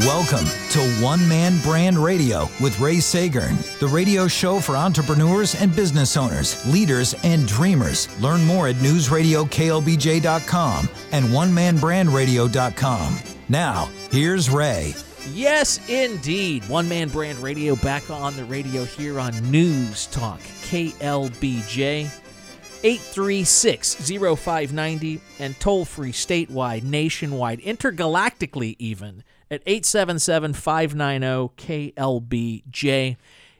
Welcome to One Man Brand Radio with Ray Sagern, the radio show for entrepreneurs and business owners, leaders, and dreamers. Learn more at newsradioklbj.com and onemanbrandradio.com. Now, here's Ray. Yes, indeed. One Man Brand Radio back on the radio here on News Talk KLBJ. 836 0590 and toll free statewide, nationwide, intergalactically even at 877 590 KLBJ.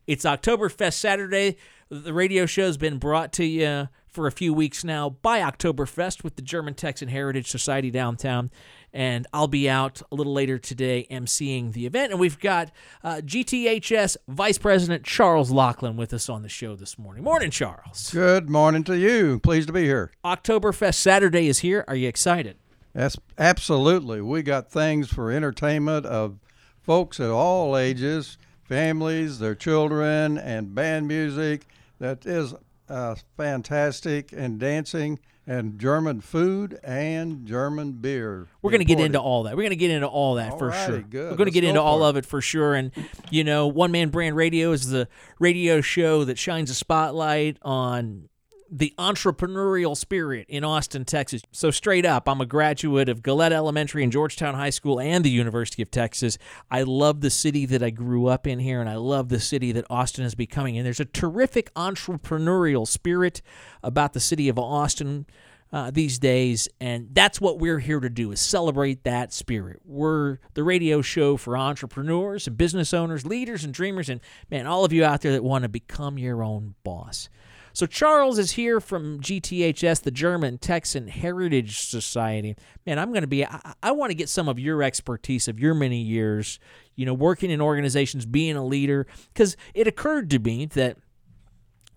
It's Oktoberfest Saturday. The radio show's been brought to you for a few weeks now by Oktoberfest with the German Texan Heritage Society downtown. And I'll be out a little later today emceeing the event. And we've got uh, GTHS Vice President Charles Locklin with us on the show this morning. Morning, Charles. Good morning to you. Pleased to be here. Oktoberfest Saturday is here. Are you excited? Yes, absolutely. We got things for entertainment of folks at all ages, families, their children, and band music. That is uh, fantastic, and dancing, and German food, and German beer. We're going to get into all that. We're going to get into all that All for righty, sure. good. We're going to get go into all it. of it for sure. And, you know, One Man Brand Radio is the radio show that shines a spotlight on the entrepreneurial spirit in Austin, Texas. So, straight up, I'm a graduate of Gillette Elementary and Georgetown High School and the University of Texas. I love the city that I grew up in here, and I love the city that Austin is becoming. And there's a terrific entrepreneurial spirit about the city of Austin uh, these days, and that's what we're here to do is celebrate that spirit. We're the radio show for entrepreneurs and business owners, leaders and dreamers, and man, all of you out there that want to become your own boss. So Charles is here from GTHS, the German Texan Heritage Society. Man, I'm going to be. I, I want to get some of your expertise of your many years, you know, working in organizations, being a leader, because it occurred to me that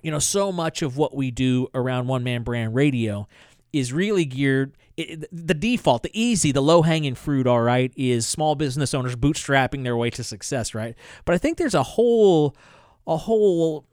you know, so much of what we do around One Man Brand Radio is really geared. It, the default, the easy, the low hanging fruit, all right, is small business owners bootstrapping their way to success, right? But I think there's a whole, a whole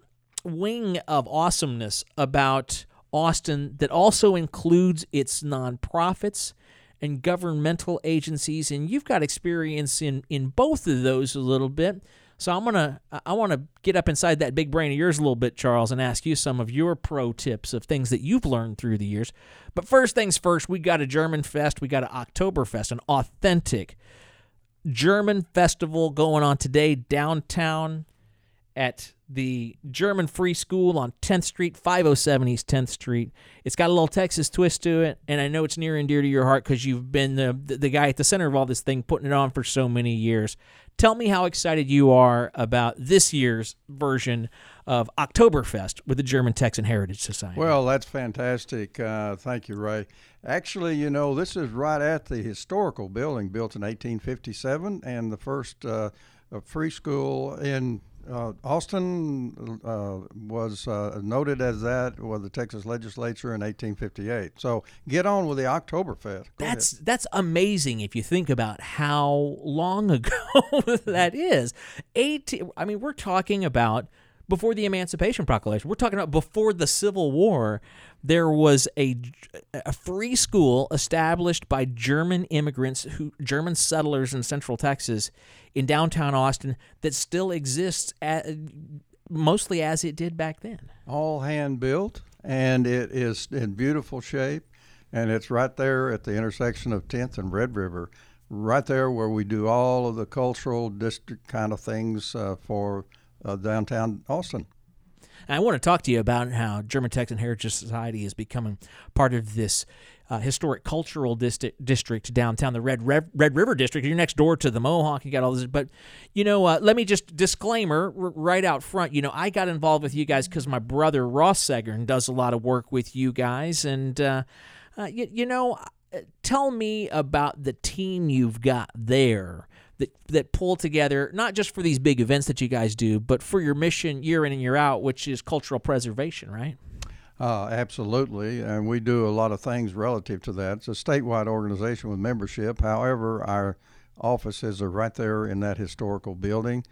wing of awesomeness about Austin that also includes its nonprofits and governmental agencies, and you've got experience in in both of those a little bit. So I'm gonna I want to get up inside that big brain of yours a little bit, Charles, and ask you some of your pro tips of things that you've learned through the years. But first things first, we got a German fest, we got an Oktoberfest, an authentic German festival going on today downtown at the German Free School on 10th Street, 507 East 10th Street. It's got a little Texas twist to it, and I know it's near and dear to your heart because you've been the, the guy at the center of all this thing, putting it on for so many years. Tell me how excited you are about this year's version of Oktoberfest with the German Texan Heritage Society. Well, that's fantastic. Uh, thank you, Ray. Actually, you know, this is right at the historical building built in 1857 and the first uh, free school in uh, Austin uh, was uh, noted as that with the Texas legislature in 1858. So get on with the Oktoberfest. Go ahead. That's that's amazing if you think about how long ago that is. Eighteen. I mean, we're talking about before the Emancipation Proclamation. We're talking about before the Civil War. There was a a free school established by German immigrants who German settlers in Central Texas in downtown Austin that still exists at, mostly as it did back then. all hand built and it is in beautiful shape and it's right there at the intersection of 10th and red river right there where we do all of the cultural district kind of things uh, for uh, downtown austin I want to talk to you about how German Texan Heritage Society is becoming part of this uh, historic cultural district, district downtown, the Red, Red Red River District. You're next door to the Mohawk. You got all this, but you know, uh, let me just disclaimer r- right out front. You know, I got involved with you guys because my brother Ross Segern does a lot of work with you guys, and uh, uh, you, you know, uh, tell me about the team you've got there that that pull together not just for these big events that you guys do, but for your mission year in and year out, which is cultural preservation, right? Uh, absolutely, and we do a lot of things relative to that. It's a statewide organization with membership. However, our offices are right there in that historical building,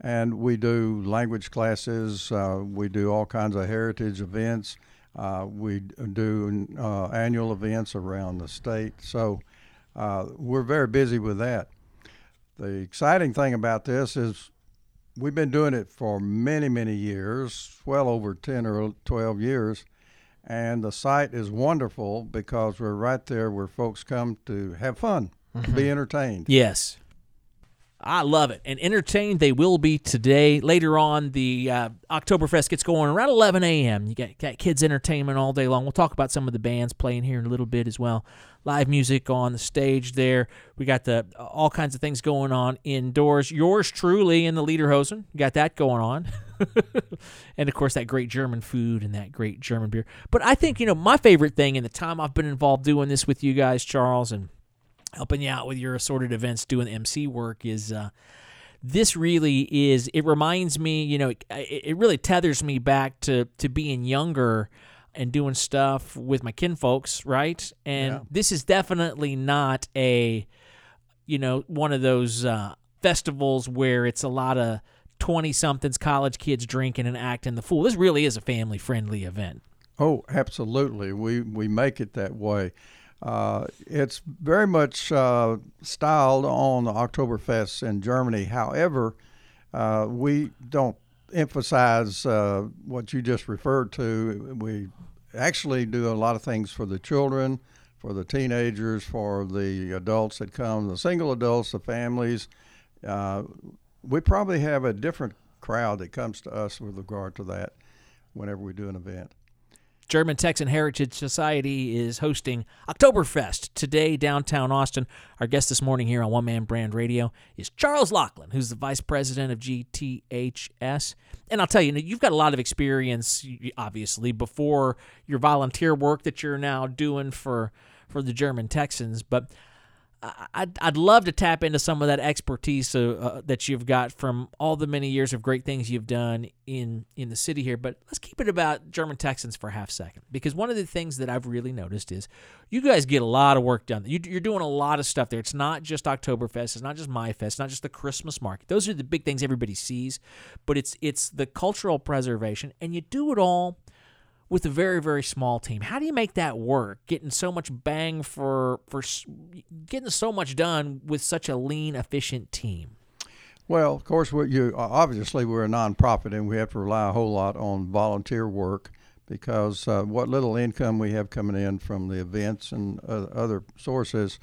and we do language classes. Uh, we do all kinds of heritage events. Uh, we do uh, annual events around the state. So uh, we're very busy with that. The exciting thing about this is we've been doing it for many, many years, well over 10 or 12 years. And the site is wonderful because we're right there where folks come to have fun, to be entertained. Yes. I love it. And entertained they will be today. Later on, the uh, Oktoberfest gets going around 11 a.m. You got, got kids' entertainment all day long. We'll talk about some of the bands playing here in a little bit as well. Live music on the stage there. We got the all kinds of things going on indoors. Yours truly in the Lederhosen. Got that going on. and of course, that great German food and that great German beer. But I think, you know, my favorite thing in the time I've been involved doing this with you guys, Charles, and helping you out with your assorted events, doing MC work is. Uh, this really is. It reminds me, you know, it, it really tethers me back to to being younger and doing stuff with my kinfolks, right? And Yeah. this is definitely not a, you know, one of those uh, festivals where it's a lot of twenty somethings, college kids drinking and acting the fool. This really is a family friendly event. Oh, absolutely. We we make it that way. Uh, it's very much uh, styled on the Oktoberfest in Germany. However, uh, we don't emphasize uh, what you just referred to. We actually do a lot of things for the children, for the teenagers, for the adults that come, the single adults, the families. Uh, we probably have a different crowd that comes to us with regard to that whenever we do an event. German Texan Heritage Society is hosting Oktoberfest today downtown Austin. Our guest this morning here on One Man Brand Radio is Charles Locklin, who's the vice president of GTHS. And I'll tell you, you've got a lot of experience, obviously, before your volunteer work that you're now doing for for the German Texans, but. I'd, I'd love to tap into some of that expertise uh, uh, that you've got from all the many years of great things you've done in in the city here. But let's keep it about German Texans for a half second, because one of the things that I've really noticed is you guys get a lot of work done. You, you're doing a lot of stuff there. It's not just Oktoberfest. It's not just Maifest. It's not just the Christmas market. Those are the big things everybody sees, but it's it's the cultural preservation, and you do it all with a very very small team. How do you make that work? Getting so much bang for for getting so much done with such a lean, efficient team. Well, of course, we you obviously we're a nonprofit and we have to rely a whole lot on volunteer work because uh, what little income we have coming in from the events and uh, other sources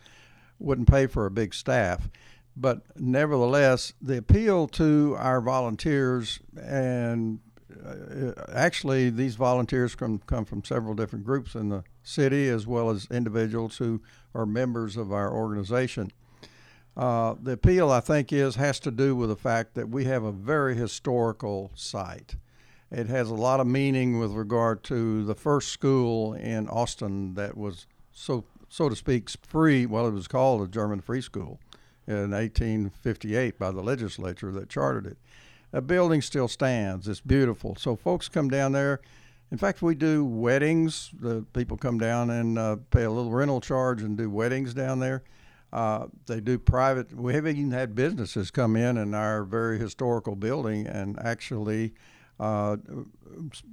wouldn't pay for a big staff. But nevertheless, the appeal to our volunteers and actually these volunteers come come from several different groups in the city as well as individuals who are members of our organization. Uh, the appeal, I think, is has to do with the fact that we have a very historical site. It has a lot of meaning with regard to the first school in Austin that was so so to speak free. Well, it was called a German Free School in 1858 by the legislature that chartered it. The building still stands. It's beautiful. So folks come down there. In fact, we do weddings. The people come down and uh, pay a little rental charge and do weddings down there. Uh, they do private. We have even had businesses come in in our very historical building and actually uh,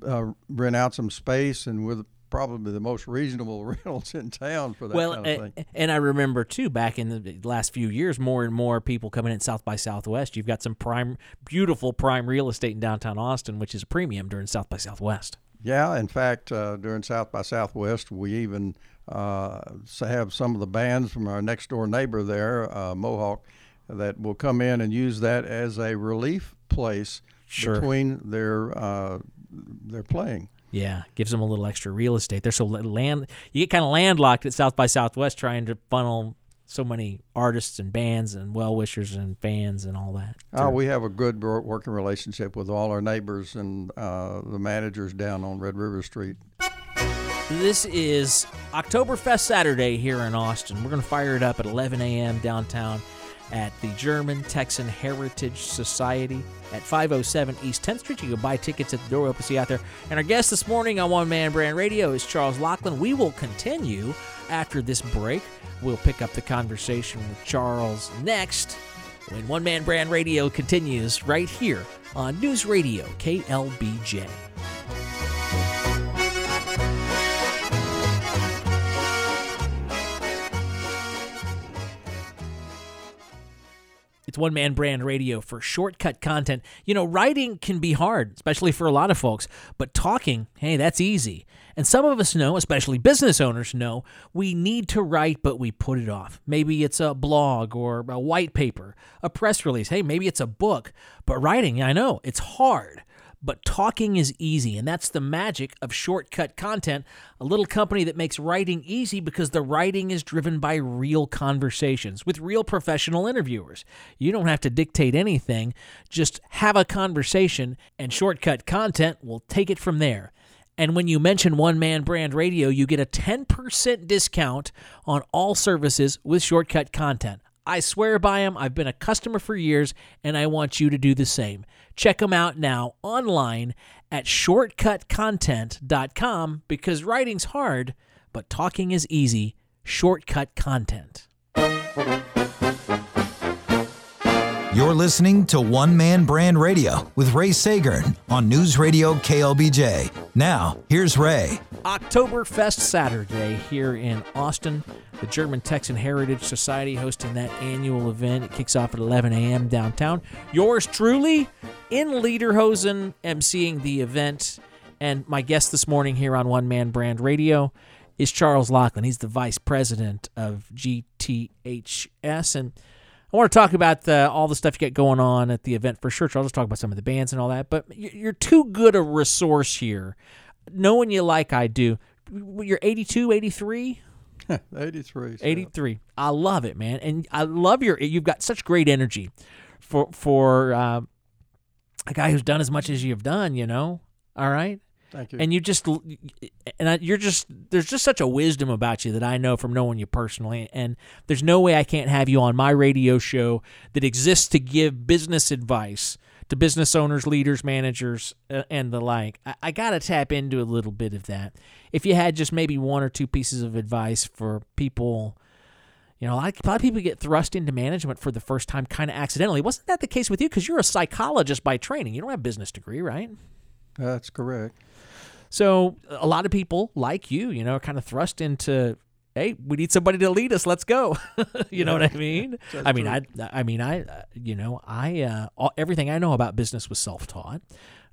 uh, rent out some space and with probably the most reasonable rentals in town for that well, kind of a- thing. and I remember too back in the last few years, more and more people coming in South by Southwest. You've got some prime, beautiful prime real estate in downtown Austin, which is a premium during South by Southwest. Yeah, in fact, uh, during South by Southwest, we even uh, have some of the bands from our next door neighbor there, uh, Mohawk, that will come in and use that as a relief place Sure. between their uh, their playing. Yeah, gives them a little extra real estate. They're so land. You get kind of landlocked at South by Southwest trying to funnel so many artists and bands and well wishers and fans and all that. Uh, we have a good working relationship with all our neighbors and uh, the managers down on Red River Street. This is Oktoberfest Saturday here in Austin. We're going to fire it up at 11 a.m. downtown at the German Texan Heritage Society at 507 East 10th Street. You can buy tickets at the door. Hope to see you out there. And our guest this morning on One Man Brand Radio is Charles Locklin. We will continue after this break. We'll pick up the conversation with Charles next when One Man Brand Radio continues right here on News Radio KLBJ. It's One Man Brand Radio for shortcut content. You know, writing can be hard, especially for a lot of folks, but talking, hey, that's easy. And some of us know, especially business owners know, we need to write, but we put it off. Maybe it's a blog or a white paper, a press release. Hey, maybe it's a book. But writing, I know, it's hard but talking is easy, and that's the magic of Shortcut Content, a little company that makes writing easy because the writing is driven by real conversations with real professional interviewers. You don't have to dictate anything, just have a conversation, and Shortcut Content will take it from there. And when you mention One Man Brand Radio, you get a 10% discount on all services with Shortcut Content. I swear by them. I've been a customer for years, and I want you to do the same. Check them out now online at shortcutcontent.com because writing's hard, but talking is easy. Shortcut Content. You're listening to One Man Brand Radio with Ray Sagern on News Radio KLBJ. Now, here's Ray. Oktoberfest Saturday here in Austin. The German Texan Heritage Society hosting that annual event. It kicks off at 11 a.m. downtown. Yours truly in Lederhosen, emceeing the event. And my guest this morning here on One Man Brand Radio is Charles Locklin. He's the vice president of GTHS. And I want to talk about the, all the stuff you got going on at the event for sure. I'll just talk about some of the bands and all that. But you're too good a resource here. Knowing you like I do, you're 82, 83? 83. 83. I love it, man. And I love your, you've got such great energy for, for uh, a guy who's done as much as you've done, you know? All right. Thank you. And you just, and I, you're just, there's just such a wisdom about you that I know from knowing you personally. And there's no way I can't have you on my radio show that exists to give business advice to business owners, leaders, managers, uh, and the like. I, I got to tap into a little bit of that. If you had just maybe one or two pieces of advice for people, you know, a lot, a lot of people get thrust into management for the first time kind of accidentally. Wasn't that the case with you? Because you're a psychologist by training. You don't have a business degree, right? That's correct. So a lot of people like you, you know, kind of thrust into, hey, we need somebody to lead us. Let's go. you know what I mean? I mean, I, I mean, I, uh, you know, I, uh, all, everything I know about business was self-taught.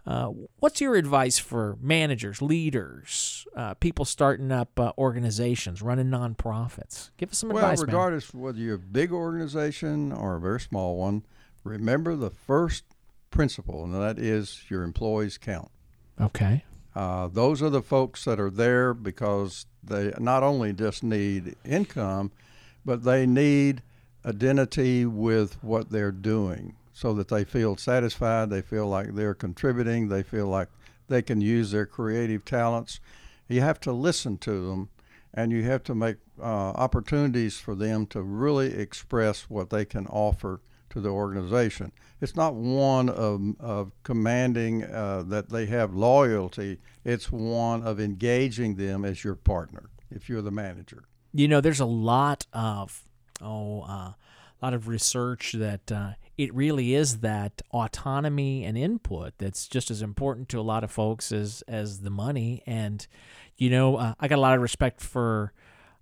Uh, what's your advice for managers, leaders, uh, people starting up uh, organizations, running nonprofits? Give us some well, advice. Well, regardless whether you're a big organization or a very small one, remember the first principle, and that is your employees count. Okay. Uh, those are the folks that are there because they not only just need income, but they need identity with what they're doing so that they feel satisfied, they feel like they're contributing, they feel like they can use their creative talents. You have to listen to them and you have to make uh, opportunities for them to really express what they can offer to the organization. It's not one of, of commanding uh, that they have loyalty, it's one of engaging them as your partner if you're the manager. You know, there's a lot of, oh, uh, a lot of research that uh, it really is that autonomy and input that's just as important to a lot of folks as as the money. And you know, uh, I got a lot of respect for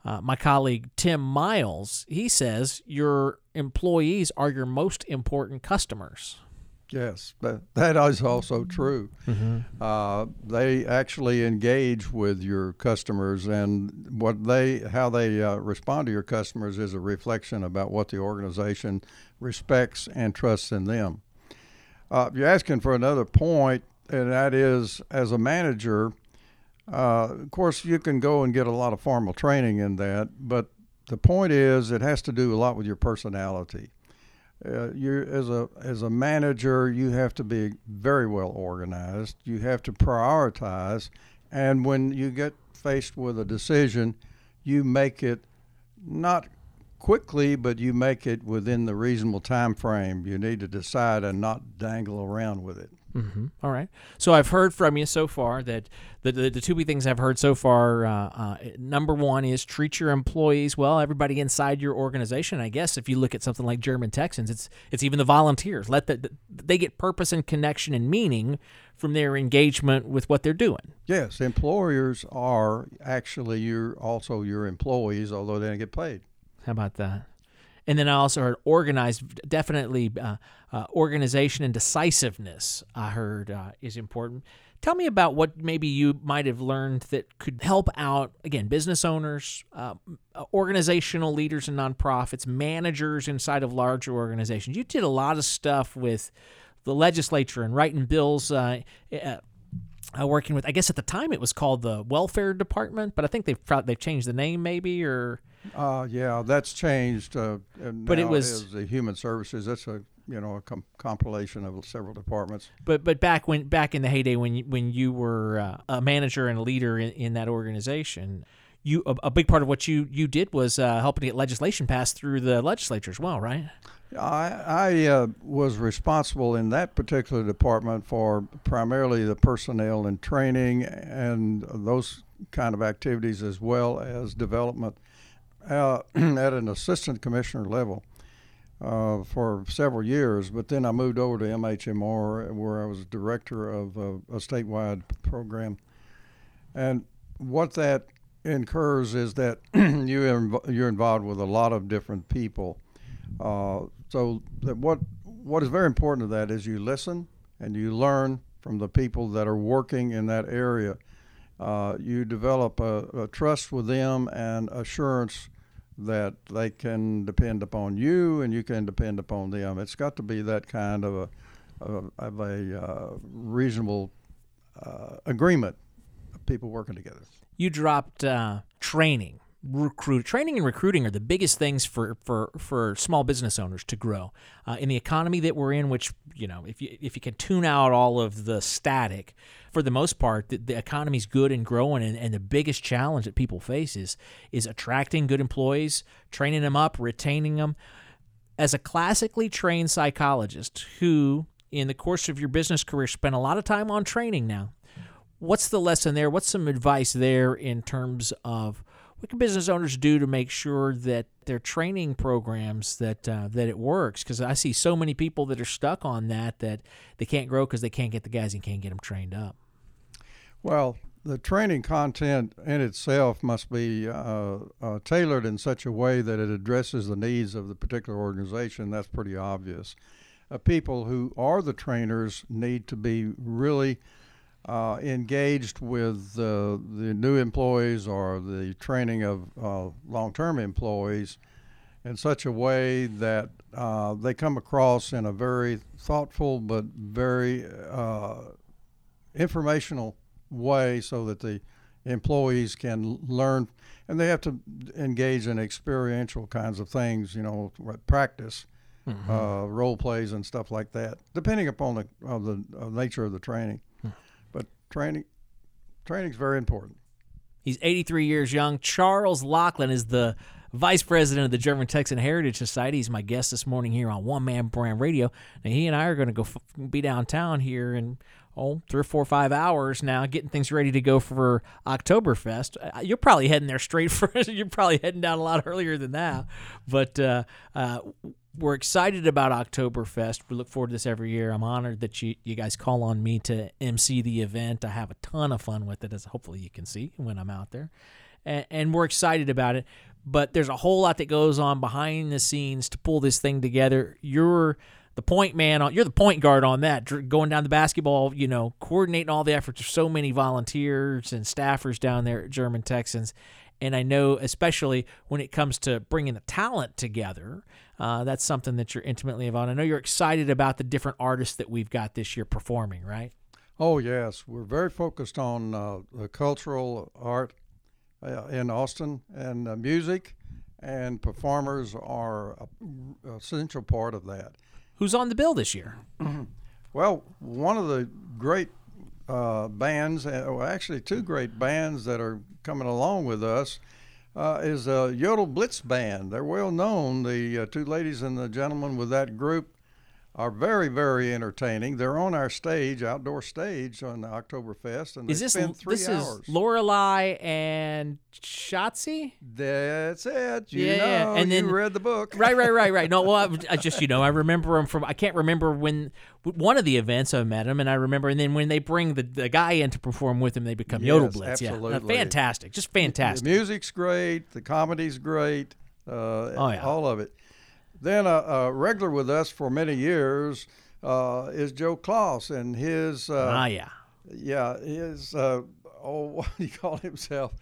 uh, my colleague Tim Miles. He says your employees are your most important customers. Yes, that, that is also true. Mm-hmm. Uh, they actually engage with your customers, and what they how they uh, respond to your customers is a reflection about what the organization respects and trusts in them. Uh, you're asking for another point, and that is as a manager. Uh, of course, you can go and get a lot of formal training in that, but the point is it has to do a lot with your personality uh, you as a as a manager, you have to be very well organized. You have to prioritize, and when you get faced with a decision, you make it not quickly, but you make it within the reasonable time frame. You need to decide and not dangle around with it. Mm-hmm. All right. So I've heard from you so far that the, the, the two big things I've heard so far. Uh, uh, number one is treat your employees well. Everybody inside your organization. I guess if you look at something like German Texans, it's it's even the volunteers. Let the, they get purpose and connection and meaning from their engagement with what they're doing. Yes, employers are actually your also your employees, although they don't get paid. How about that? And then I also heard organized, definitely uh, uh, organization and decisiveness. I heard uh, is important. Tell me about what maybe you might have learned that could help out again business owners, uh, organizational leaders in nonprofits, managers inside of larger organizations. You did a lot of stuff with the legislature and writing bills. Uh, uh, uh, working with, I guess at the time it was called the Welfare Department, but I think they've they've changed the name maybe or. Uh, yeah, that's changed. Uh, but it was the Human Services. That's a you know a com- compilation of several departments. But but back when back in the heyday when you, when you were uh, a manager and a leader in, in that organization, you a, a, big part of what you you did was uh, helping get legislation passed through the legislature as well, right? I, I uh, was responsible in that particular department for primarily the personnel and training and those kind of activities as well as development uh, at an assistant commissioner level uh, for several years. But then I moved over to MHMR where I was director of a, a statewide program. And what that incurs is that you you're involved with a lot of different people. Uh, so that what what is very important to that is you listen and you learn from the people that are working in that area. Uh, you develop a, a, trust with them and assurance that they can depend upon you and you can depend upon them. It's got to be that kind of a of, of a uh, reasonable uh, agreement of people working together. You dropped uh, training recruit training and recruiting are the biggest things for for for small business owners to grow. Uh, in the economy that we're in which you know if you if you can tune out all of the static for the most part the, the economy's good and growing and, and the biggest challenge that people face is is attracting good employees training them up retaining them. As a classically trained psychologist who in the course of your business career spent a lot of time on training now what's the lesson there? What's some advice there in terms of what can business owners do to make sure that their training programs that uh, that it works? Because I see so many people that are stuck on that that they can't grow because they can't get the guys and can't get them trained up. Well, the training content in itself must be uh, uh, tailored in such a way that it addresses the needs of the particular organization. That's pretty obvious. Uh, people who are the trainers need to be really uh, engaged with uh, the new employees or the training of uh, long-term employees in such a way that uh, they come across in a very thoughtful but very uh, informational way so that the employees can learn and they have to engage in experiential kinds of things you know practice mm-hmm. Uh, role plays and stuff like that depending upon the, the nature of the training training training is very important. He's 83 years young. Charles Locklin is the vice president of the German Texan Heritage Society. He's my guest this morning here on One Man Brand Radio. Now he and I are going to go f- be downtown here in oh three or four or five hours now, getting things ready to go for Oktoberfest. Uh, you're probably heading there straight for. you're probably heading down a lot earlier than that, but uh, uh, we're excited about Oktoberfest. We look forward to this every year. I'm honored that you, you guys call on me to MC the event. I have a ton of fun with it, as hopefully you can see when I'm out there. And, and we're excited about it. But there's a whole lot that goes on behind the scenes to pull this thing together. You're the point man on you're the point guard on that going down the basketball you know coordinating all the efforts of so many volunteers and staffers down there at german texans and i know especially when it comes to bringing the talent together uh, that's something that you're intimately involved. I know you're excited about the different artists that we've got this year performing, right? Oh yes, we're very focused on uh, the cultural art uh, in Austin and uh, music, and performers are an essential part of that. Who's on the bill this year? well, one of the great uh, bands, uh, well, actually two great bands that are coming along with us uh, is a Yodel Blitz Band. They're well known. The uh, two ladies and the gentleman with that group are very, very entertaining. They're on our stage, outdoor stage on the Oktoberfest, and they is this, spend three this hours. This is Lorelei and Shotzi? That's it. You yeah, know, yeah. and then, you read the book. right, right, right, right. No, well, I, I, just, you know, I remember them from, I can't remember when, one of the events I met them, and I remember, and then when they bring the, the guy in to perform with them, they become yes, Yodel Blitz. Absolutely. Yeah, fantastic. Just fantastic. The music's great. The comedy's great. Uh, oh, yeah. All of it. Then a, a regular with us for many years uh, is Joe Kloss and his. Uh, ah, yeah. Yeah, his. Uh, oh, what do you call himself?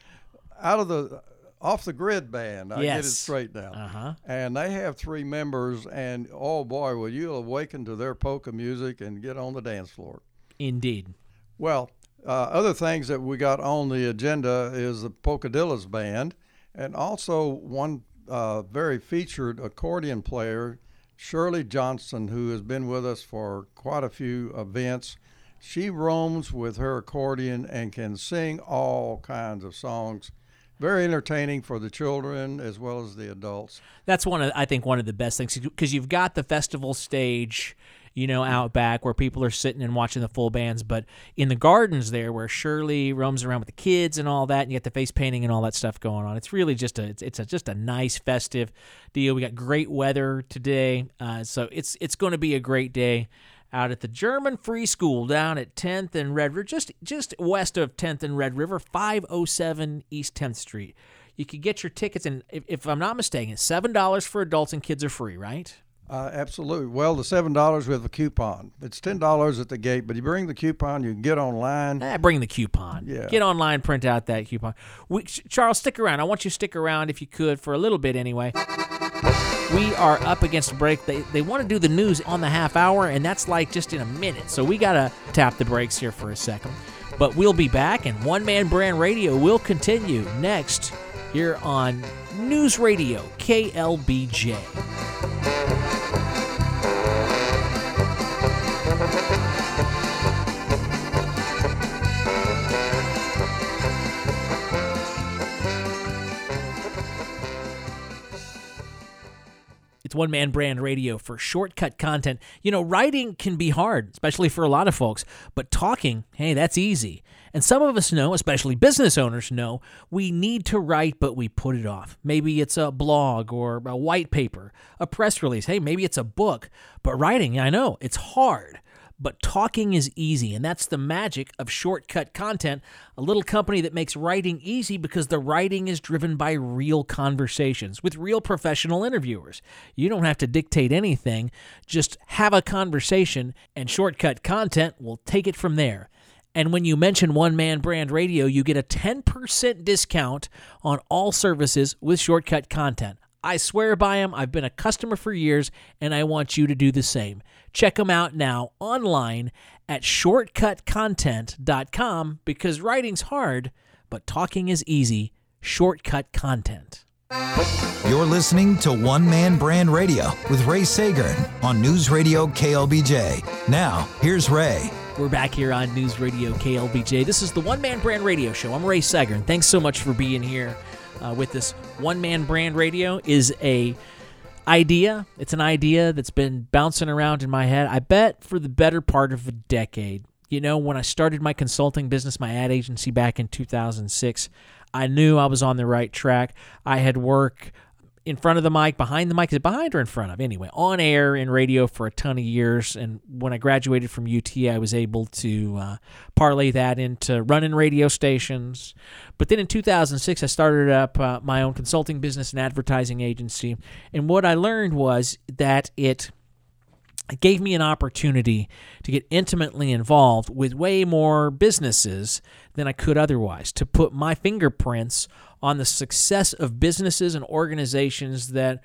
Out of the off the grid band. I yes. get it straight now. Uh-huh. And they have three members, and oh boy, will you awaken to their polka music and get on the dance floor. Indeed. Well, uh, other things that we got on the agenda is the Polkadillas band, and also one uh, very featured accordion player, Shirley Johnson, who has been with us for quite a few events. She roams with her accordion and can sing all kinds of songs very entertaining for the children as well as the adults. That's one of I think one of the best things because you've got the festival stage, you know, out back where people are sitting and watching the full bands, but in the gardens there where Shirley roams around with the kids and all that, and you get the face painting and all that stuff going on. It's really just a it's, it's a, just a nice festive deal. We got great weather today, uh, so it's it's going to be a great day out at the German Free School down at 10th and Red River, just just west of 10th and Red River, 507 East 10th Street. You could get your tickets, and if, if I'm not mistaken, seven dollars for adults and kids are free, right? Uh, absolutely. Well, the seven dollars with a coupon. It's ten dollars at the gate, but you bring the coupon, you can get online. Eh, bring the coupon. Yeah. Get online, print out that coupon. We, Charles, stick around. I want you to stick around if you could for a little bit anyway. We are up against a break. They, they want to do the news on the half hour, and that's like just in a minute. So we got to tap the brakes here for a second. But we'll be back, and One Man Brand Radio will continue next here on News Radio KLBJ. It's one man brand radio for shortcut content. You know, writing can be hard, especially for a lot of folks, but talking, hey, that's easy. And some of us know, especially business owners know, we need to write, but we put it off. Maybe it's a blog or a white paper, a press release. Hey, maybe it's a book. But writing, I know, it's hard but talking is easy, and that's the magic of Shortcut Content, a little company that makes writing easy because the writing is driven by real conversations with real professional interviewers. You don't have to dictate anything, just have a conversation, and Shortcut Content will take it from there. And when you mention One Man Brand Radio, you get a 10% discount on all services with Shortcut Content. I swear by them. I've been a customer for years, and I want you to do the same. Check them out now online at shortcutcontent.com because writing's hard, but talking is easy. Shortcut Content. You're listening to One Man Brand Radio with Ray Sagern on News Radio KLBJ. Now, here's Ray. We're back here on News Radio KLBJ. This is the One Man Brand Radio Show. I'm Ray Sagern. Thanks so much for being here uh, with this one man brand radio is a idea. It's an idea that's been bouncing around in my head. I bet for the better part of a decade. You know, when I started my consulting business, my ad agency back in 2006, I knew I was on the right track. I had worked in front of the mic, behind the mic. Is it behind or in front of? Anyway, on air in radio for a ton of years. And when I graduated from UT, I was able to uh, parlay that into running radio stations. But then in 2006, I started up uh, my own consulting business and advertising agency. And what I learned was that it it gave me an opportunity to get intimately involved with way more businesses than I could otherwise, to put my fingerprints on the success of businesses and organizations that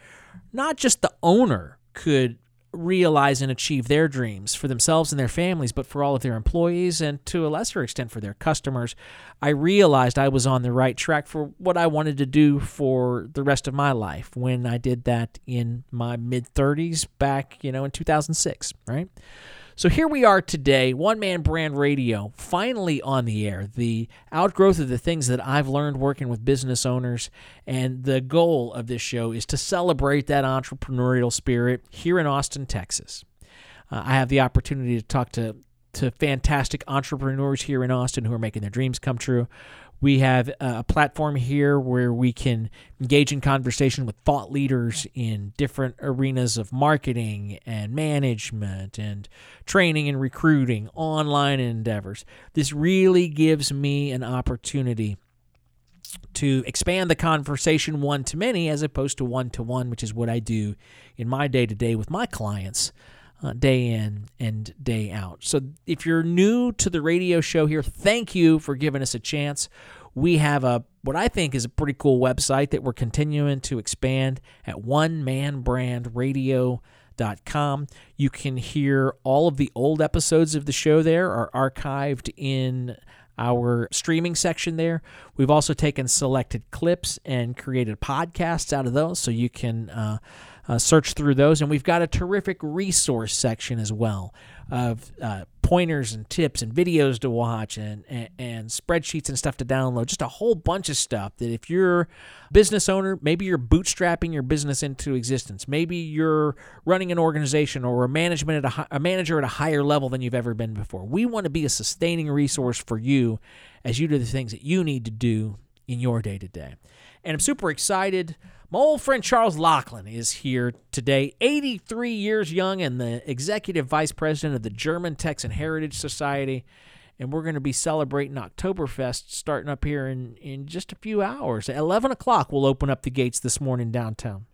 not just the owner could realize and achieve their dreams for themselves and their families, but for all of their employees and to a lesser extent for their customers. I realized I was on the right track for what I wanted to do for the rest of my life when I did that in my mid 30s back, you know, in 2006, right? So here we are today, One Man Brand Radio, finally on the air. The outgrowth of the things that I've learned working with business owners. And the goal of this show is to celebrate that entrepreneurial spirit here in Austin, Texas. Uh, I have the opportunity to talk to to fantastic entrepreneurs here in Austin who are making their dreams come true. We have a platform here where we can engage in conversation with thought leaders in different arenas of marketing and management and training and recruiting, online endeavors. This really gives me an opportunity to expand the conversation one to many as opposed to one to one, which is what I do in my day to day with my clients. Uh, day in and day out. So, if you're new to the radio show here, thank you for giving us a chance. We have a what I think is a pretty cool website that we're continuing to expand at onemanbrandradio.com. You can hear all of the old episodes of the show there are archived in our streaming section there. We've also taken selected clips and created podcasts out of those so you can uh, uh, search through those. And we've got a terrific resource section as well of uh, pointers and tips and videos to watch and, and, and spreadsheets and stuff to download. Just a whole bunch of stuff that if you're a business owner, maybe you're bootstrapping your business into existence, maybe you're running an organization or a management at a, a manager at a higher level than you've ever been before. We want to be a sustaining resource for you as you do the things that you need to do in your day to day. And I'm super excited my old friend Charles Locklin is here today, 83 years young and the executive vice president of the German Texan Heritage Society. And we're going to be celebrating Oktoberfest starting up here in, in just a few hours. At 11 o'clock, we'll open up the gates this morning downtown.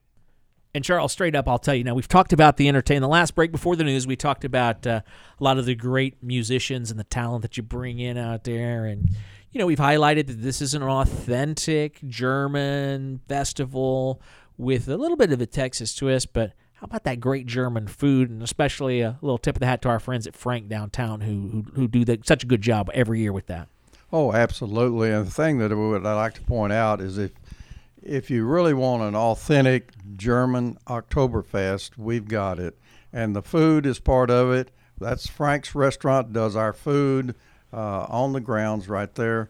And Charles, straight up, I'll tell you now, we've talked about the entertainment. The last break before the news, we talked about uh, a lot of the great musicians and the talent that you bring in out there. And you know, we've highlighted that this is an authentic German festival with a little bit of a Texas twist, but how about that great German food, and especially a little tip of the hat to our friends at Frank downtown who who, who do the, such a good job every year with that. Oh, absolutely. And the thing that I would I like to point out is if if you really want an authentic German Oktoberfest, we've got it, and the food is part of it. That's Frank's restaurant does our food on the grounds right there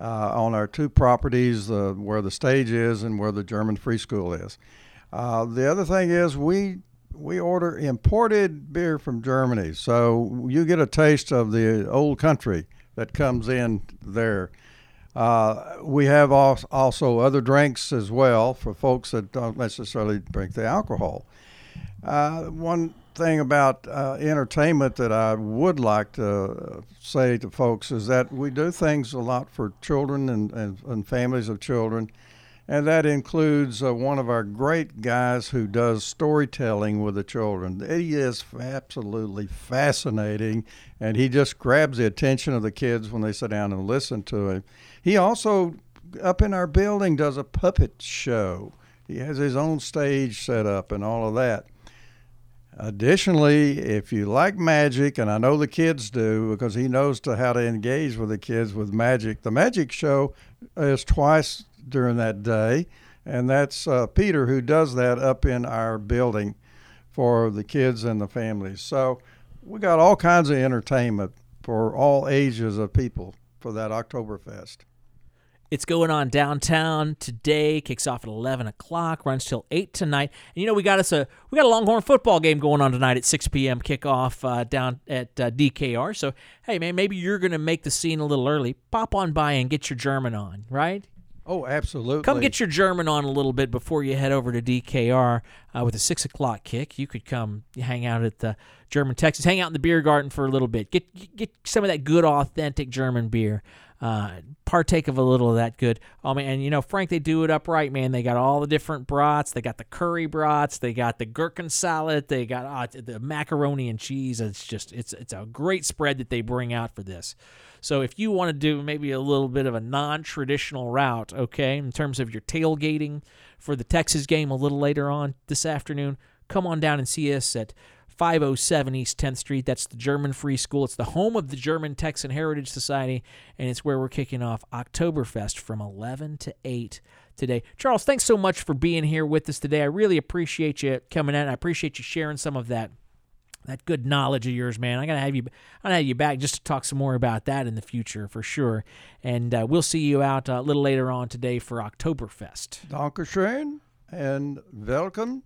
uh, on our two properties uh, where the stage is and where the German free school is. Uh, the other thing is we we order imported beer from Germany, so you get a taste of the old country that comes in there. Uh, we have also other drinks as well for folks that don't necessarily drink the alcohol. Uh, one thing about uh, entertainment that I would like to say to folks is that we do things a lot for children and, and, and families of children. And that includes uh, one of our great guys who does storytelling with the children. He is absolutely fascinating, and he just grabs the attention of the kids when they sit down and listen to him. He also, up in our building, does a puppet show. He has his own stage set up and all of that. Additionally, if you like magic, and I know the kids do because he knows to how to engage with the kids with magic, the magic show is twice during that day, and that's uh, Peter who does that up in our building for the kids and the families. So we got all kinds of entertainment for all ages of people for that Oktoberfest. It's going on downtown today. Kicks off at eleven o'clock. Runs till eight tonight. And you know we got us a we got a Longhorn football game going on tonight at six p.m. kickoff uh, down at uh, DKR. So hey man, maybe you're gonna make the scene a little early. Pop on by and get your German on, right? Oh, absolutely. Come get your German on a little bit before you head over to DKR uh, with a six o'clock kick. You could come hang out at the German Texas, hang out in the beer garden for a little bit. Get get some of that good, authentic German beer uh, partake of a little of that good. Oh man, and you know, Frank, they do it upright, man. They got all the different brats. They got the curry brats. They got the gherkin salad. They got uh, the macaroni and cheese. It's just it's it's a great spread that they bring out for this. So if you want to do maybe a little bit of a non-traditional route, okay, in terms of your tailgating for the Texas game a little later on this afternoon, come on down and see us at 507 East 10th Street. That's the German Free School. It's the home of the German Texan Heritage Society, and it's where we're kicking off Oktoberfest from 11 to 8 today. Charles, thanks so much for being here with us today. I really appreciate you coming in. I appreciate you sharing some of that that good knowledge of yours, man. I'm gonna have you, I'm gonna have you back just to talk some more about that in the future for sure. And uh, we'll see you out uh, a little later on today for Oktoberfest. Dankeschön and welcome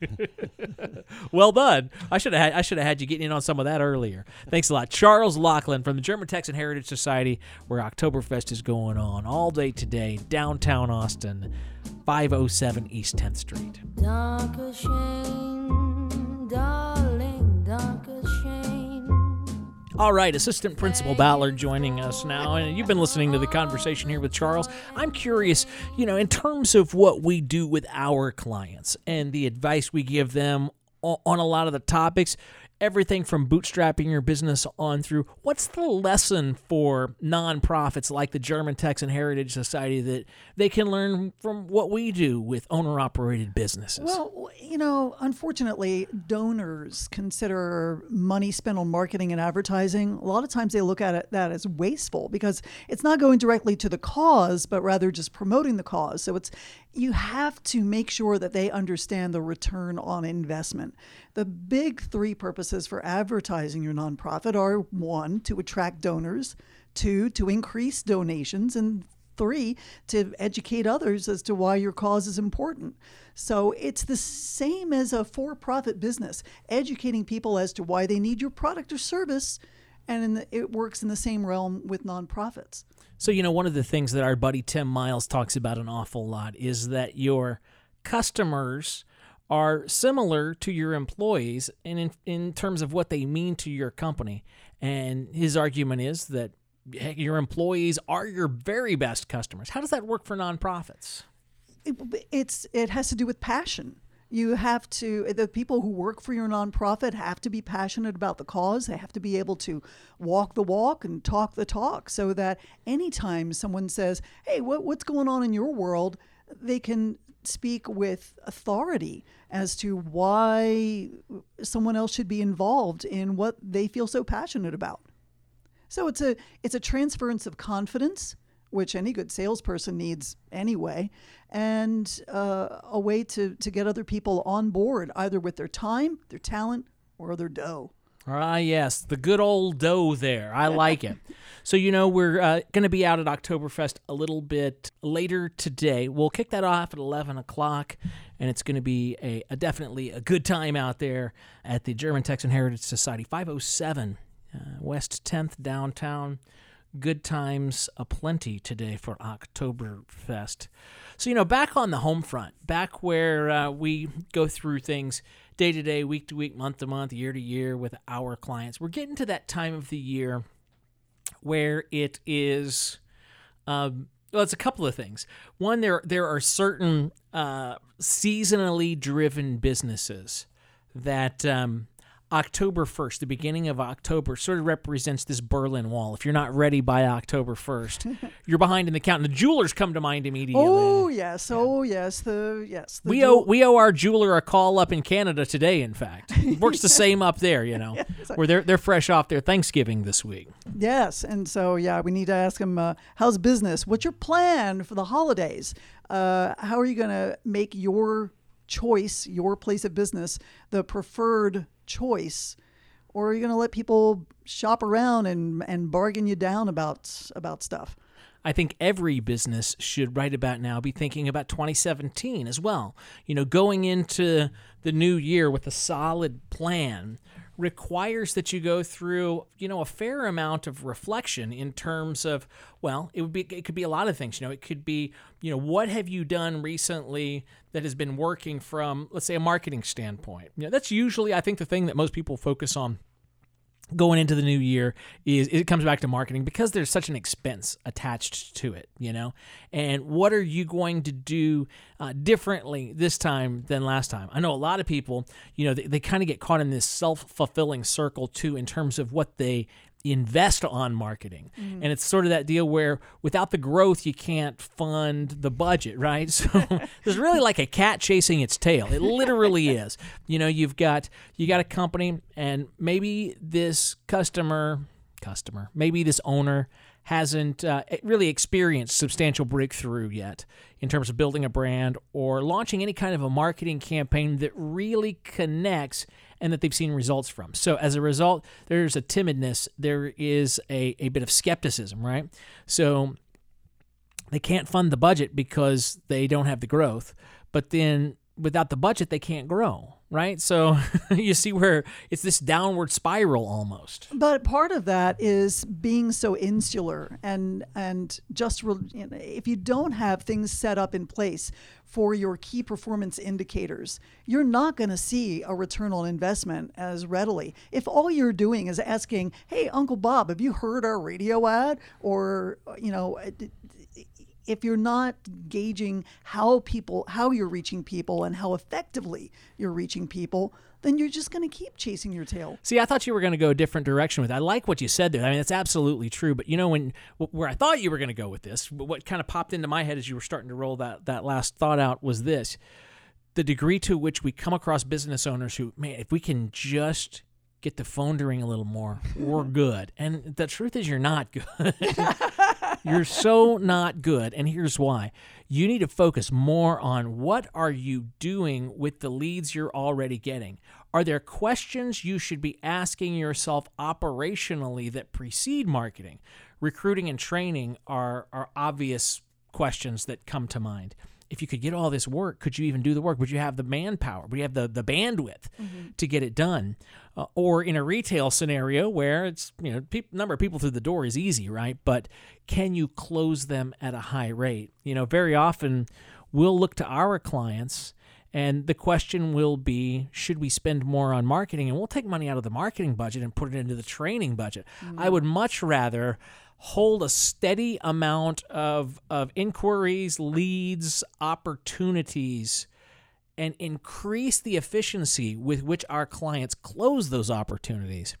well done. I should have had, I should have had you getting in on some of that earlier. Thanks a lot, Charles Locklin from the German Texan Heritage Society, where Oktoberfest is going on all day today, downtown Austin, 507 East 10th Street. All right, Assistant Principal Ballard joining us now. And you've been listening to the conversation here with Charles. I'm curious, you know, in terms of what we do with our clients and the advice we give them on a lot of the topics, everything from bootstrapping your business on through. What's the lesson for nonprofits like the German Texan Heritage Society that they can learn from what we do with owner operated businesses? Well, you know, unfortunately, donors consider money spent on marketing and advertising. A lot of times they look at it, that as wasteful because it's not going directly to the cause, but rather just promoting the cause. So it's you have to make sure that they understand the return on investment. The big three purposes for advertising your nonprofit are one, to attract donors, two, to increase donations, and three, to educate others as to why your cause is important. So it's the same as a for profit business, educating people as to why they need your product or service. And the, it works in the same realm with nonprofits. So, you know, one of the things that our buddy Tim Miles talks about an awful lot is that your customers are similar to your employees in, in terms of what they mean to your company. And his argument is that your employees are your very best customers. How does that work for nonprofits? It, it's it has to do with passion. You have to, the people who work for your nonprofit have to be passionate about the cause. They have to be able to walk the walk and talk the talk so that anytime someone says, hey, what, what's going on in your world, they can speak with authority as to why someone else should be involved in what they feel so passionate about. So it's a it's a transference of confidence which any good salesperson needs anyway, and uh, a way to, to get other people on board, either with their time, their talent, or their dough. Ah, yes, the good old dough there. I like it. So, you know, we're uh, going to be out at Oktoberfest a little bit later today. We'll kick that off at 11 o'clock, and it's going to be a, a, definitely a good time out there at the German Texan Heritage Society, 507 uh, West 10th downtown good times aplenty today for Oktoberfest. So, you know, back on the home front, back where uh, we go through things day to day, week to week, month to month, year to year with our clients, we're getting to that time of the year where it is. Um, well, it's a couple of things. One, there there are certain uh, seasonally driven businesses that um, October 1st, the beginning of October, sort of represents this Berlin Wall. If you're not ready by October 1st, you're behind in the count. And the jewelers come to mind immediately. Oh yes, oh yes, the yes. The we owe we owe our jeweler a call up in Canada today. In fact, it works the same up there. You know, yes. where they're they're fresh off their Thanksgiving this week. Yes, and so yeah, we need to ask him uh, how's business. What's your plan for the holidays? Uh, how are you going to make your choice, your place of business, the preferred choice, or are you going to let people shop around and and bargain you down about about stuff? I think every business should right about now be thinking about 2017 as well. You know, going into the new year with a solid plan requires that you go through, you know, a fair amount of reflection in terms of, well, it would be it could be a lot of things, you know, it could be, you know, what have you done recently that has been working from let's say a marketing standpoint. You know, that's usually I think the thing that most people focus on going into the new year is it comes back to marketing because there's such an expense attached to it you know? And what are you going to do uh, differently this time than last time? I know a lot of people you know they, they kind of get caught in this self-fulfilling circle too in terms of what they invest on marketing. Mm-hmm. And it's sort of that deal where without the growth, you can't fund the budget, right? So there's really like a cat chasing its tail. It literally is. You know, you've got you got a company and maybe this customer customer, maybe this owner hasn't uh, really experienced substantial breakthrough yet in terms of building a brand or launching any kind of a marketing campaign that really connects and that they've seen results from. So as a result, there's a timidness, there is a, a bit of skepticism, right? So they can't fund the budget because they don't have the growth. But then without the budget, they can't grow. Right? So you see where it's this downward spiral almost. But part of that is being so insular and and just re, if you don't have things set up in place for your key performance indicators, you're not going to see a return on investment as readily. If all you're doing is asking, "Hey, Uncle Bob, have you heard our radio ad?" or you know, if you're not gauging how people how you're reaching people and how effectively you're reaching people then you're just going to keep chasing your tail. See i thought you were going to go a different direction with it. i like what you said there. I mean that's absolutely true but you know when where i thought you were going to go with this what kind of popped into my head as you were starting to roll that that last thought out was this. The degree to which we come across business owners who man if we can just get the phone to ring a little more we're good. And the truth is you're not good you're so not good and here's why. You need to focus more on what are you doing with the leads you're already getting. Are there questions you should be asking yourself operationally that precede marketing? Recruiting and training are are obvious questions that come to mind if you could get all this work, could you even do the work? Would you have the manpower? Would you have the, the bandwidth mm-hmm. to get it done? Uh, or in a retail scenario where it's, you know, pe- number of people through the door is easy, right? But can you close them at a high rate? You know, very often we'll look to our clients and the question will be should we spend more on marketing? And we'll take money out of the marketing budget and put it into the training budget. Mm-hmm. I would much rather hold a steady amount of, of inquiries, leads, opportunities, and increase the efficiency with which our clients close those opportunities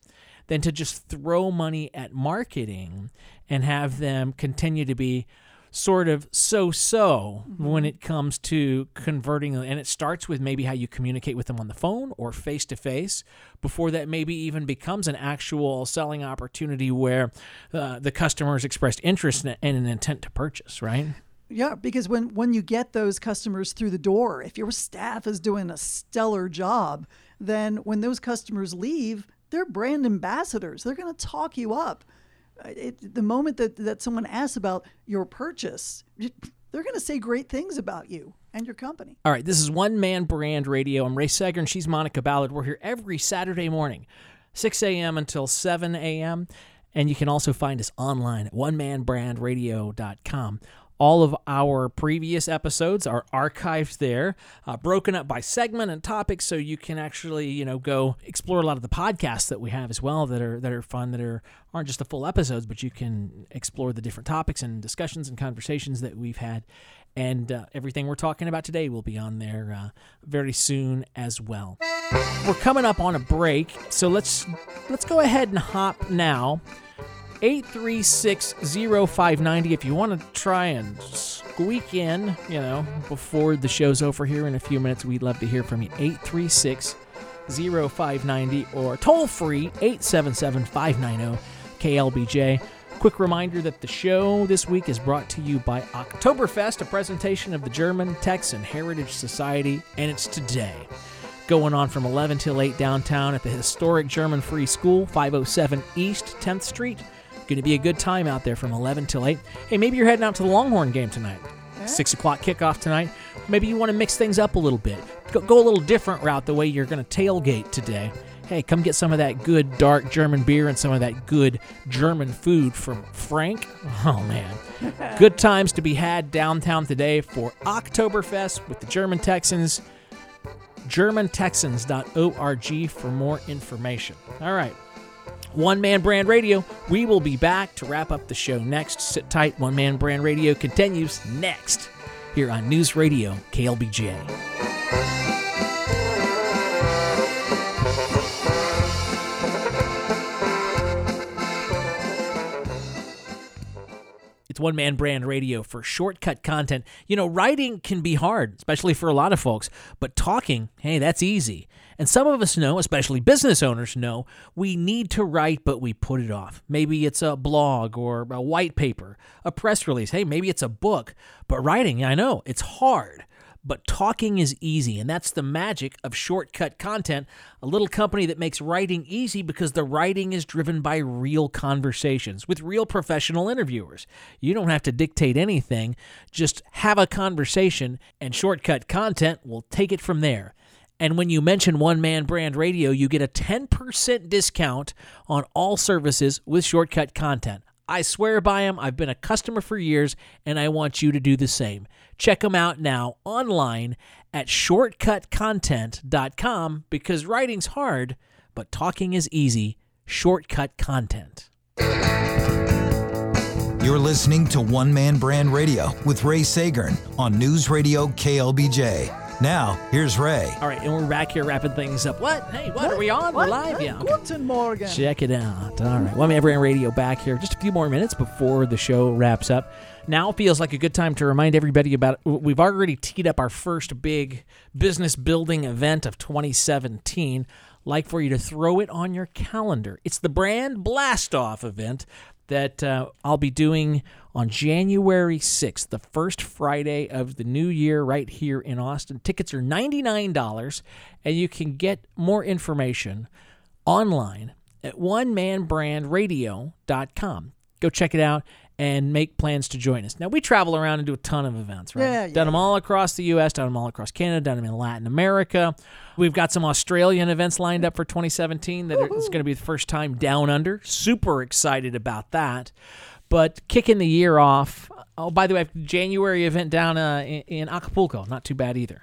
than to just throw money at marketing and have them continue to be sort of so so mm-hmm. when it comes to converting and it starts with maybe how you communicate with them on the phone or face to face before that maybe even becomes an actual selling opportunity where uh, the customer has expressed interest and an intent to purchase right yeah, because when when you get those customers through the door, if your staff is doing a stellar job, then when those customers leave, they're brand ambassadors. They're going to talk you up it, the moment that, that someone asks about your purchase, they're going to say great things about you and your company. All right, this is One Man Brand Radio. I'm Ray Seggern, and she's Monica Ballard. We're here every Saturday morning, 6 a.m. until 7 a.m. And you can also find us online at onemanbrandradio.com. All of our previous episodes are archived there, uh, broken up by segment and topic, so you can actually, you know, go explore a lot of the podcasts that we have as well that are that are fun, that are aren't just the full episodes, but you can explore the different topics and discussions and conversations that we've had. And uh, everything we're talking about today will be on there uh, very soon as well. We're coming up on a break, so let's let's go ahead and hop now 836 0590 if you want to try and squeak in, you know, before the show's over here in a few minutes. We'd love to hear from you. 836 0590 or toll free 877 590 KLBJ. Quick reminder that the show this week is brought to you by Oktoberfest, a presentation of the German Texan Heritage Society, and it's today. Going on from 11 till 8 downtown at the historic German Free School, 507 East 10th Street. Going to be a good time out there from 11 till 8. Hey, maybe you're heading out to the Longhorn game tonight. Yeah. 6 o'clock kickoff tonight. Maybe you want to mix things up a little bit. Go, go a little different route the way you're going to tailgate today. Hey, come get some of that good dark German beer and some of that good German food from Frank. Oh, man. good times to be had downtown today for Oktoberfest with the German Texans. GermanTexans.org for more information. All right. One Man Brand Radio. We will be back to wrap up the show next. Sit tight. One Man Brand Radio continues next here on News Radio KLBJ. It's one man brand radio for shortcut content. You know, writing can be hard, especially for a lot of folks, but talking, hey, that's easy. And some of us know, especially business owners know, we need to write, but we put it off. Maybe it's a blog or a white paper, a press release. Hey, maybe it's a book. But writing, I know, it's hard but talking is easy, and that's the magic of Shortcut Content, a little company that makes writing easy because the writing is driven by real conversations with real professional interviewers. You don't have to dictate anything, just have a conversation, and Shortcut Content will take it from there. And when you mention One Man Brand Radio, you get a 10% discount on all services with shortcut content. I swear by them. I've been a customer for years, and I want you to do the same. Check them out now online at shortcutcontent.com because writing's hard, but talking is easy. Shortcut Content. You're listening to One Man Brand Radio with Ray Seggern on News Radio KLBJ. Now, here's Ray. All right, and we're back here wrapping things up. What? Hey, what? Are we on? We're What? live? Yeah. okay. Guten Morgen. Check it out. All right. One Man Brand Radio back here. Just a few more minutes before the show wraps up. Now feels like a good time to remind everybody about we've already teed up our first big business building event of 2017. Like for you to throw it on your calendar. It's the Brand Blast Off event that uh, I'll be doing on January 6th, the first Friday of the new year, right here in Austin. Tickets are $99, and you can get more information online at onemanbrandradio.com. Go check it out and make plans to join us. Now, we travel around and do a ton of events, right? Yeah, yeah, done them all across the U.S., done them all across Canada, done them in Latin America. We've got some Australian events lined up for 2017 that is going to be the first time down under. Super excited about that. But kicking the year off, oh, by the way, I have a January event down uh, in, in Acapulco. Not too bad either.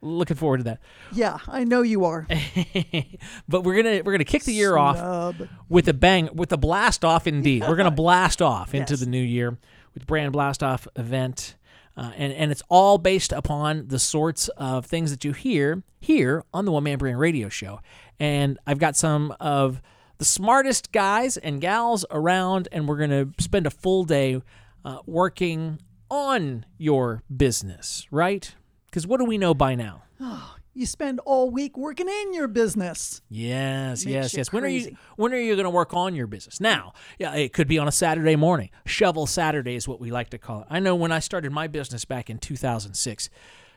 Looking forward to that. Yeah, I know you are. but we're gonna we're gonna kick the year off with a bang, with a blast off. Indeed, we're gonna blast off into Yes. the new year with brand blast off event, uh, and and it's all based upon the sorts of things that you hear here on the One Man Brand Radio Show. And I've got some of the smartest guys and gals around, and we're gonna spend a full day uh, working on your business, right? Because what do we know by now? Ah, you spend all week working in your business. Yes, yes, yes. When are you when are you going to work on your business? Now, yeah, it could be on a Saturday morning. Shovel Saturday is what we like to call it. I know when I started my business back in 2006,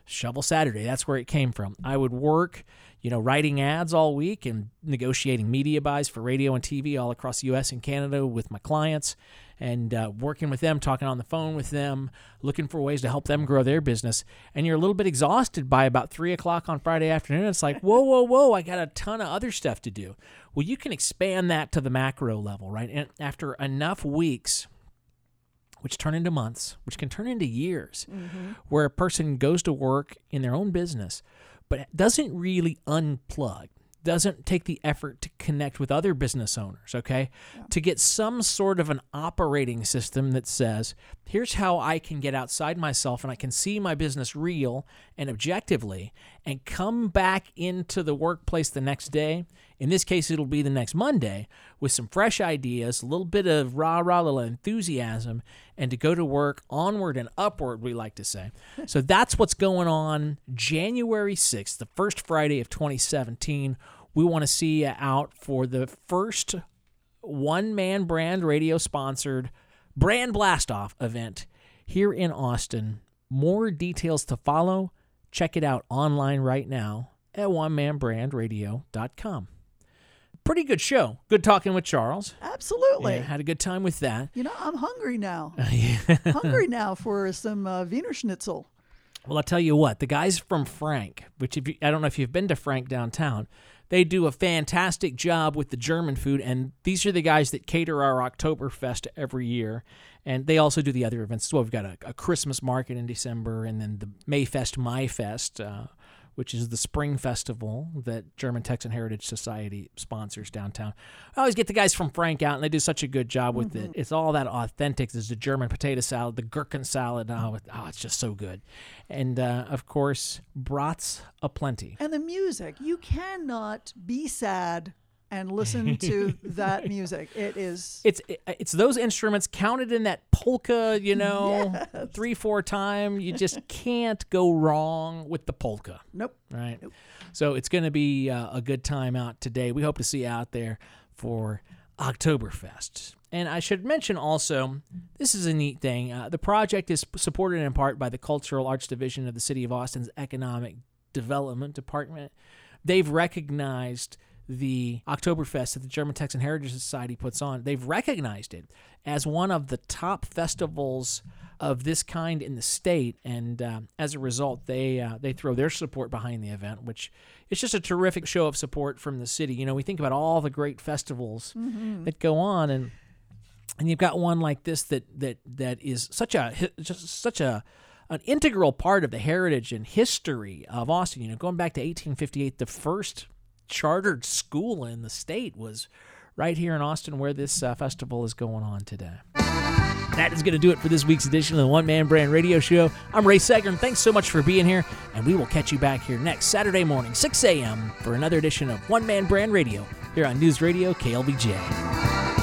Shovel Saturday, that's where it came from. I would work, you know, writing ads all week and negotiating media buys for radio and TV all across the US and Canada with my clients and uh, working with them, talking on the phone with them, looking for ways to help them grow their business. And you're a little bit exhausted by about three o'clock on Friday afternoon. It's like, whoa, whoa, whoa, I got a ton of other stuff to do. Well, you can expand that to the macro level, right? And after enough weeks, which turn into months, which can turn into years, where a person goes to work in their own business, but it doesn't really unplug, doesn't take the effort to connect with other business owners, okay? To get some sort of an operating system that says, here's how I can get outside myself and I can see my business real and objectively and come back into the workplace the next day. In this case, it'll be the next Monday with some fresh ideas, a little bit of rah rah, little enthusiasm, and to go to work onward and upward, we like to say. so that's what's going on January 6th, the first Friday of 2017. We want to see you out for the first one man brand radio sponsored brand blast off event here in Austin. More details to follow. Check it out online right now at onemanbrandradio.com. Pretty good show. Good talking with Charles. Absolutely. Yeah, had a good time with that. You know, I'm hungry now. hungry now for some uh, Wiener Schnitzel. Well, I'll tell you what, the guys from Frank, which if you, I don't know if you've been to Frank downtown, they do a fantastic job with the German food, and these are the guys that cater our Oktoberfest every year. And they also do the other events as well. We've got a, a Christmas market in December, and then the Mayfest, Maifest, uh, which is the spring festival that German Texan Heritage Society sponsors downtown. I always get the guys from Frank out, and they do such a good job with it. It's all that authentic. There's the German potato salad, the gherkin salad. Oh, it- oh it's just so good. And uh, of course, brats aplenty. And the music. You cannot be sad and listen to that music. It is. It's it's those instruments counted in that polka, you know, three four time. You just can't go wrong with the polka. Nope. right? So it's going to be uh, a good time out today. We hope to see you out there for Oktoberfest. And I should mention also, this is a neat thing. Uh, the project is supported in part by the Cultural Arts Division of the City of Austin's Economic Development Department. They've recognized the Oktoberfest that the German Texan Heritage Society puts on, they've recognized it as one of the top festivals of this kind in the state, and uh, as a result, they uh, they throw their support behind the event, which is just a terrific show of support from the city. You know, we think about all the great festivals Mm-hmm. that go on, and and you've got one like this that that that is such a just such a an integral part of the heritage and history of Austin. You know, going back to 1858, the first chartered school in the state was right here in Austin, where this uh, festival is going on today. That is going to do it for this week's edition of the One Man Brand Radio Show. I'm Ray Seggern. Thanks so much for being here, and we will catch you back here next Saturday morning, 6 a.m., for another edition of One Man Brand Radio here on News Radio KLBJ.